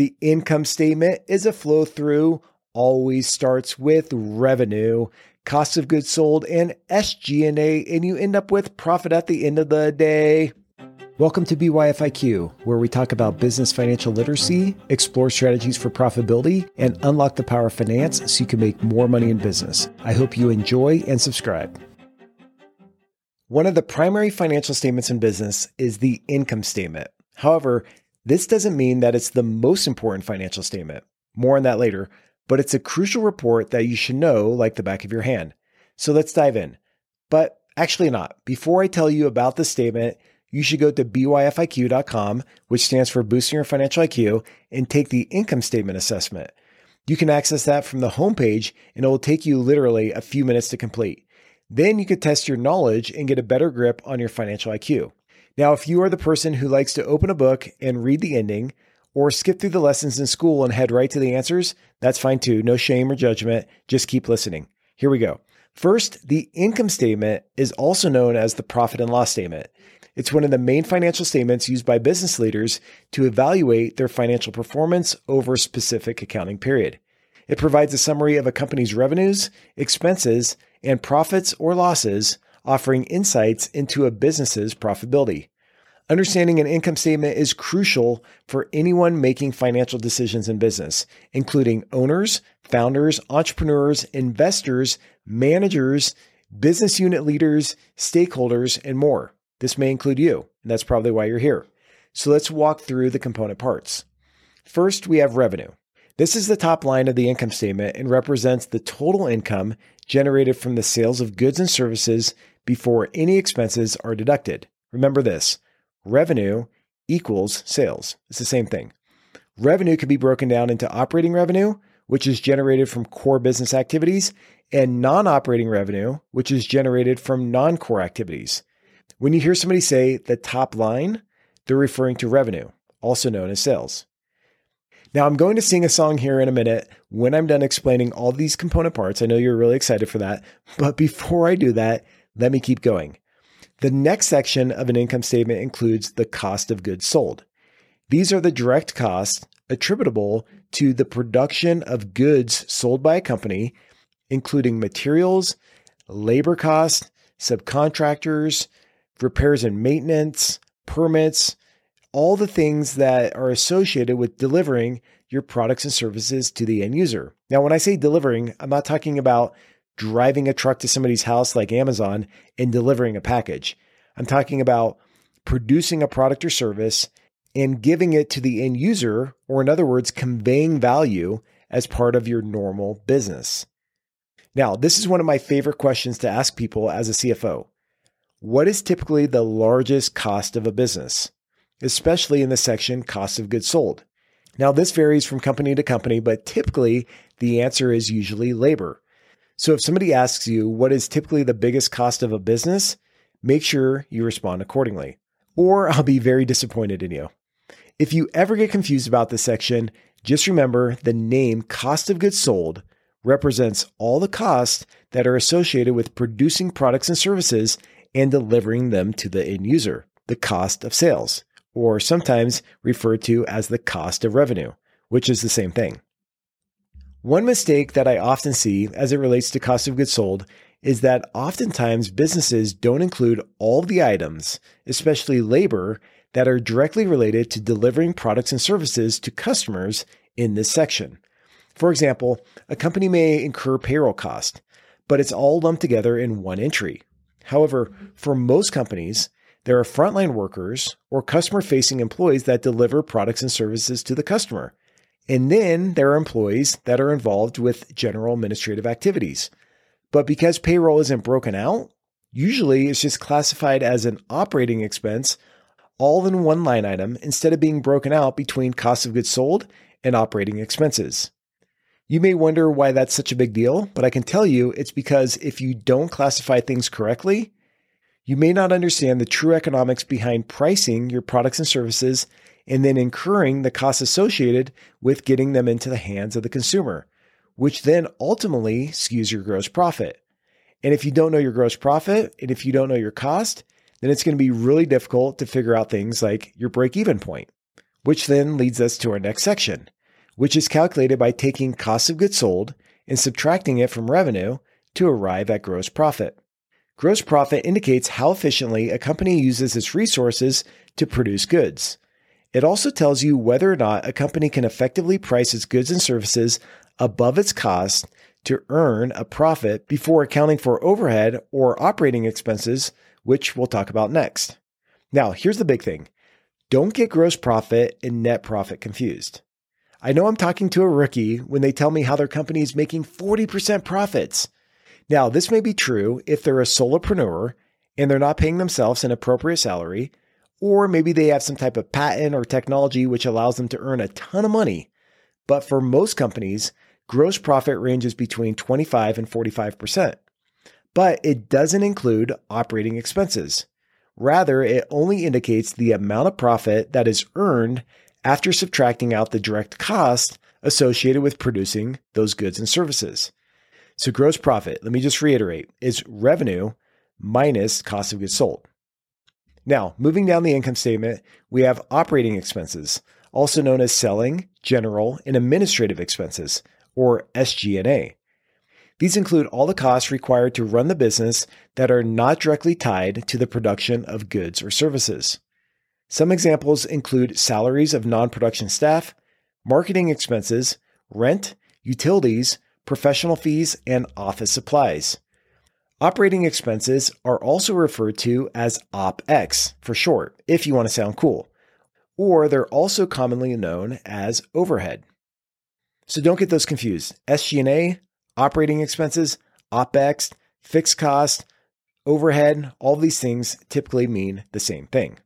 The income statement is a flow through, always starts with revenue, cost of goods sold, and SG&A, and you end up with profit at the end of the day. Welcome to BYFIQ, where we talk about business financial literacy, explore strategies for profitability, and unlock the power of finance so you can make more money in business. I hope you enjoy and subscribe. One of the primary financial statements in business is the income statement. However, this doesn't mean that it's the most important financial statement. More on that later, but it's a crucial report that you should know like the back of your hand. So let's dive in. But actually, not. Before I tell you about the statement, you should go to byfiq.com, which stands for Boosting Your Financial IQ, and take the income statement assessment. You can access that from the homepage, and it will take you literally a few minutes to complete. Then you can test your knowledge and get a better grip on your financial IQ. Now, if you are the person who likes to open a book and read the ending, or skip through the lessons in school and head right to the answers, that's fine too. No shame or judgment. Just keep listening. Here we go. First, the income statement is also known as the profit and loss statement. It's one of the main financial statements used by business leaders to evaluate their financial performance over a specific accounting period. It provides a summary of a company's revenues, expenses, and profits or losses offering insights into a business's profitability. Understanding an income statement is crucial for anyone making financial decisions in business, including owners, founders, entrepreneurs, investors, managers, business unit leaders, stakeholders, and more. This may include you, and that's probably why you're here. So let's walk through the component parts. First, we have revenue. This is the top line of the income statement and represents the total income generated from the sales of goods and services before any expenses are deducted. Remember this revenue equals sales. It's the same thing. Revenue can be broken down into operating revenue, which is generated from core business activities, and non operating revenue, which is generated from non core activities. When you hear somebody say the top line, they're referring to revenue, also known as sales. Now, I'm going to sing a song here in a minute when I'm done explaining all these component parts. I know you're really excited for that. But before I do that, let me keep going. The next section of an income statement includes the cost of goods sold. These are the direct costs attributable to the production of goods sold by a company, including materials, labor costs, subcontractors, repairs and maintenance, permits, all the things that are associated with delivering your products and services to the end user. Now, when I say delivering, I'm not talking about driving a truck to somebody's house like Amazon and delivering a package. I'm talking about producing a product or service and giving it to the end user, or in other words, conveying value as part of your normal business. Now, this is one of my favorite questions to ask people as a CFO. What is typically the largest cost of a business? Especially in the section cost of goods sold. Now, this varies from company to company, but typically the answer is usually labor. So if somebody asks you what is typically the biggest cost of a business, make sure you respond accordingly, or I'll be very disappointed in you. If you ever get confused about this section, just remember the name cost of goods sold represents all the costs that are associated with producing products and services and delivering them to the end user, the cost of sales or sometimes referred to as the cost of revenue, which is the same thing. One mistake that I often see as it relates to cost of goods sold is that oftentimes businesses don't include all the items, especially labor, that are directly related to delivering products and services to customers in this section. For example, a company may incur payroll cost, but it's all lumped together in one entry. However, for most companies, there are frontline workers or customer facing employees that deliver products and services to the customer. And then there are employees that are involved with general administrative activities. But because payroll isn't broken out, usually it's just classified as an operating expense all in one line item instead of being broken out between cost of goods sold and operating expenses. You may wonder why that's such a big deal, but I can tell you it's because if you don't classify things correctly, you may not understand the true economics behind pricing your products and services and then incurring the costs associated with getting them into the hands of the consumer, which then ultimately skews your gross profit. And if you don't know your gross profit and if you don't know your cost, then it's going to be really difficult to figure out things like your break even point which then leads us to our next section, which is calculated by taking cost of goods sold and subtracting it from revenue to arrive at gross profit. Gross profit indicates how efficiently a company uses its resources to produce goods. It also tells you whether or not a company can effectively price its goods and services above its cost to earn a profit before accounting for overhead or operating expenses, which we'll talk about next. Now, here's the big thing don't get gross profit and net profit confused. I know I'm talking to a rookie when they tell me how their company is making 40% profits. Now, this may be true if they're a solopreneur and they're not paying themselves an appropriate salary, or maybe they have some type of patent or technology which allows them to earn a ton of money. But for most companies, gross profit ranges between 25 and 45%. But it doesn't include operating expenses. Rather, it only indicates the amount of profit that is earned after subtracting out the direct cost associated with producing those goods and services. So, gross profit, let me just reiterate, is revenue minus cost of goods sold. Now, moving down the income statement, we have operating expenses, also known as selling, general, and administrative expenses, or SG&A. These include all the costs required to run the business that are not directly tied to the production of goods or services. Some examples include salaries of non production staff, marketing expenses, rent, utilities, professional fees, and office supplies. Operating expenses are also referred to as OPEX for short, if you want to sound cool, or they're also commonly known as overhead. So don't get those confused. SG&A, operating expenses, OPEX, fixed cost, overhead, all these things typically mean the same thing.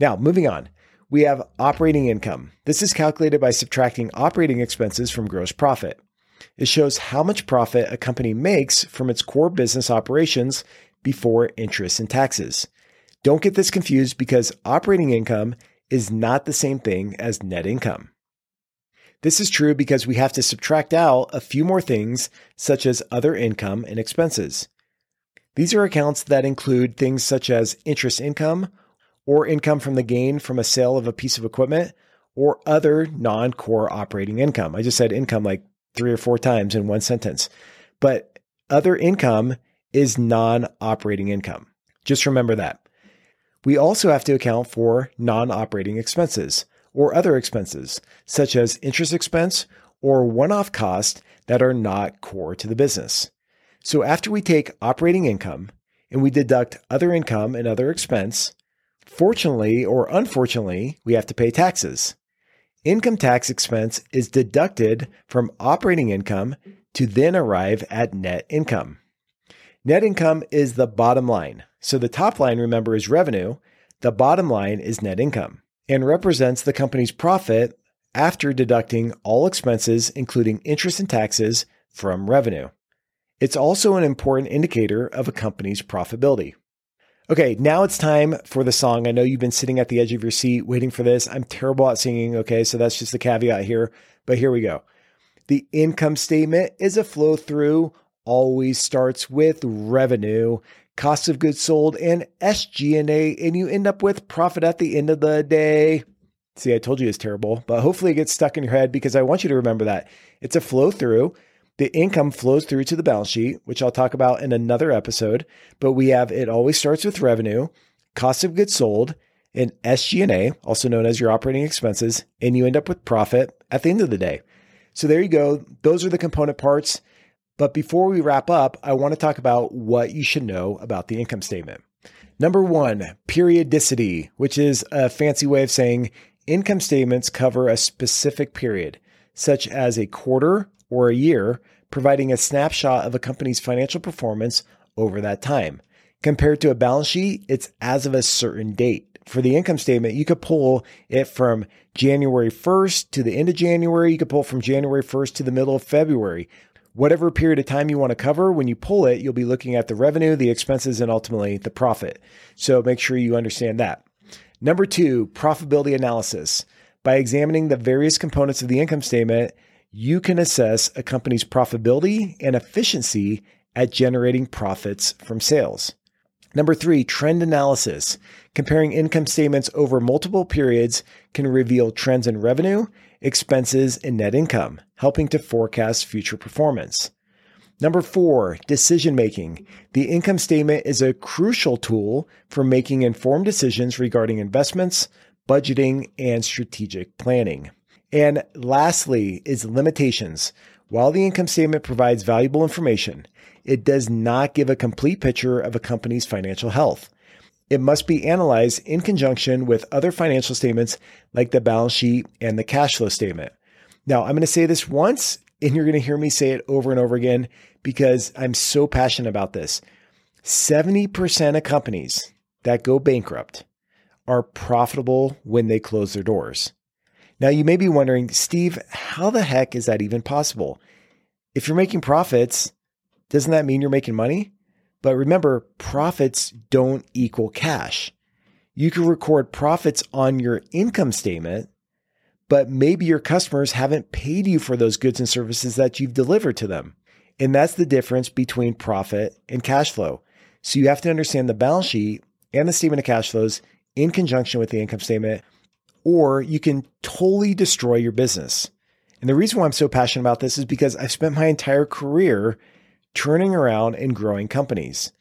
Now, moving on, we have operating income. This is calculated by subtracting operating expenses from gross profit. It shows how much profit a company makes from its core business operations before interest and taxes. Don't get this confused because operating income is not the same thing as net income. This is true because we have to subtract out a few more things, such as other income and expenses. These are accounts that include things such as interest income or income from the gain from a sale of a piece of equipment or other non core operating income. I just said income like three or four times in one sentence. But other income is non operating income. Just remember that. We also have to account for non operating expenses or other expenses, such as interest expense or one off costs that are not core to the business. So after we take operating income and we deduct other income and other expense, Fortunately or unfortunately, we have to pay taxes. Income tax expense is deducted from operating income to then arrive at net income. Net income is the bottom line. So the top line, remember, is revenue. The bottom line is net income and represents the company's profit after deducting all expenses, including interest and taxes, from revenue. It's also an important indicator of a company's profitability. Okay, now it's time for the song. I know you've been sitting at the edge of your seat waiting for this. I'm terrible at singing, okay? So that's just the caveat here. But here we go. The income statement is a flow through, always starts with revenue, cost of goods sold, and SG&A, and you end up with profit at the end of the day. See, I told you it's terrible, but hopefully it gets stuck in your head because I want you to remember that. It's a flow through. The income flows through to the balance sheet, which I'll talk about in another episode, but we have it always starts with revenue, cost of goods sold, and SG&A, also known as your operating expenses, and you end up with profit at the end of the day. So there you go. Those are the component parts. But before we wrap up, I want to talk about what you should know about the income statement. Number one, periodicity, which is a fancy way of saying income statements cover a specific period, such as a quarter or a year, providing a snapshot of a company's financial performance over that time. Compared to a balance sheet, it's as of a certain date. For the income statement, you could pull it from January 1st to the end of January. You could pull from January 1st to the middle of February. Whatever period of time you want to cover, when you pull it, you'll be looking at the revenue, the expenses, and ultimately the profit. So make sure you understand that. Number two, profitability analysis. By examining the various components of the income statement, you can assess a company's profitability and efficiency at generating profits from sales. Number three, trend analysis. Comparing income statements over multiple periods can reveal trends in revenue, expenses, and net income, helping to forecast future performance. Number four, decision making. The income statement is a crucial tool for making informed decisions regarding investments, budgeting, and strategic planning. And lastly is limitations. While the income statement provides valuable information, it does not give a complete picture of a company's financial health. It must be analyzed in conjunction with other financial statements like the balance sheet and the cash flow statement. Now, I'm going to say this once and you're going to hear me say it over and over again because I'm so passionate about this. 70% of companies that go bankrupt are profitable when they close their doors. Now, you may be wondering, Steve, how the heck is that even possible? If you're making profits, doesn't that mean you're making money? But remember, profits don't equal cash. You can record profits on your income statement, but maybe your customers haven't paid you for those goods and services that you've delivered to them. And that's the difference between profit and cash flow. So you have to understand the balance sheet and the statement of cash flows in conjunction with the income statement, or you can totally destroy your business. And the reason why I'm so passionate about this is because I've spent my entire career turning around and growing companies.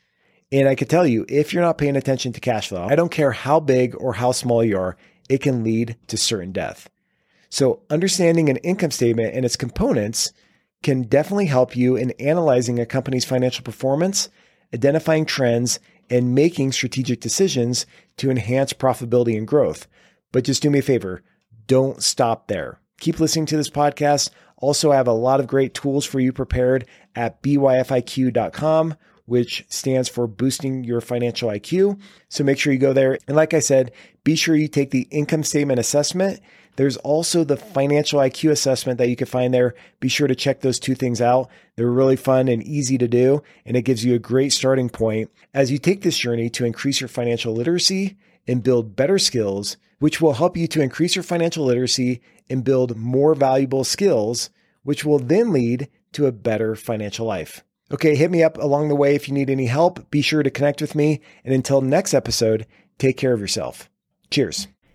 And I can tell you, if you're not paying attention to cash flow, I don't care how big or how small you are, it can lead to certain death. So understanding an income statement and its components can definitely help you in analyzing a company's financial performance, identifying trends, and making strategic decisions to enhance profitability and growth. But just do me a favor, don't stop there. Keep listening to this podcast. Also, I have a lot of great tools for you prepared at byfiq.com, which stands for boosting your financial IQ. So make sure you go there. And like I said, be sure you take the income statement assessment. There's also the financial IQ assessment that you can find there. Be sure to check those two things out. They're really fun and easy to do, and it gives you a great starting point as you take this journey to increase your financial literacy and build better skills, which will help you to increase your financial literacy and build more valuable skills, which will then lead to a better financial life. Okay, hit me up along the way if you need any help. Be sure to connect with me. And until next episode, take care of yourself. Cheers.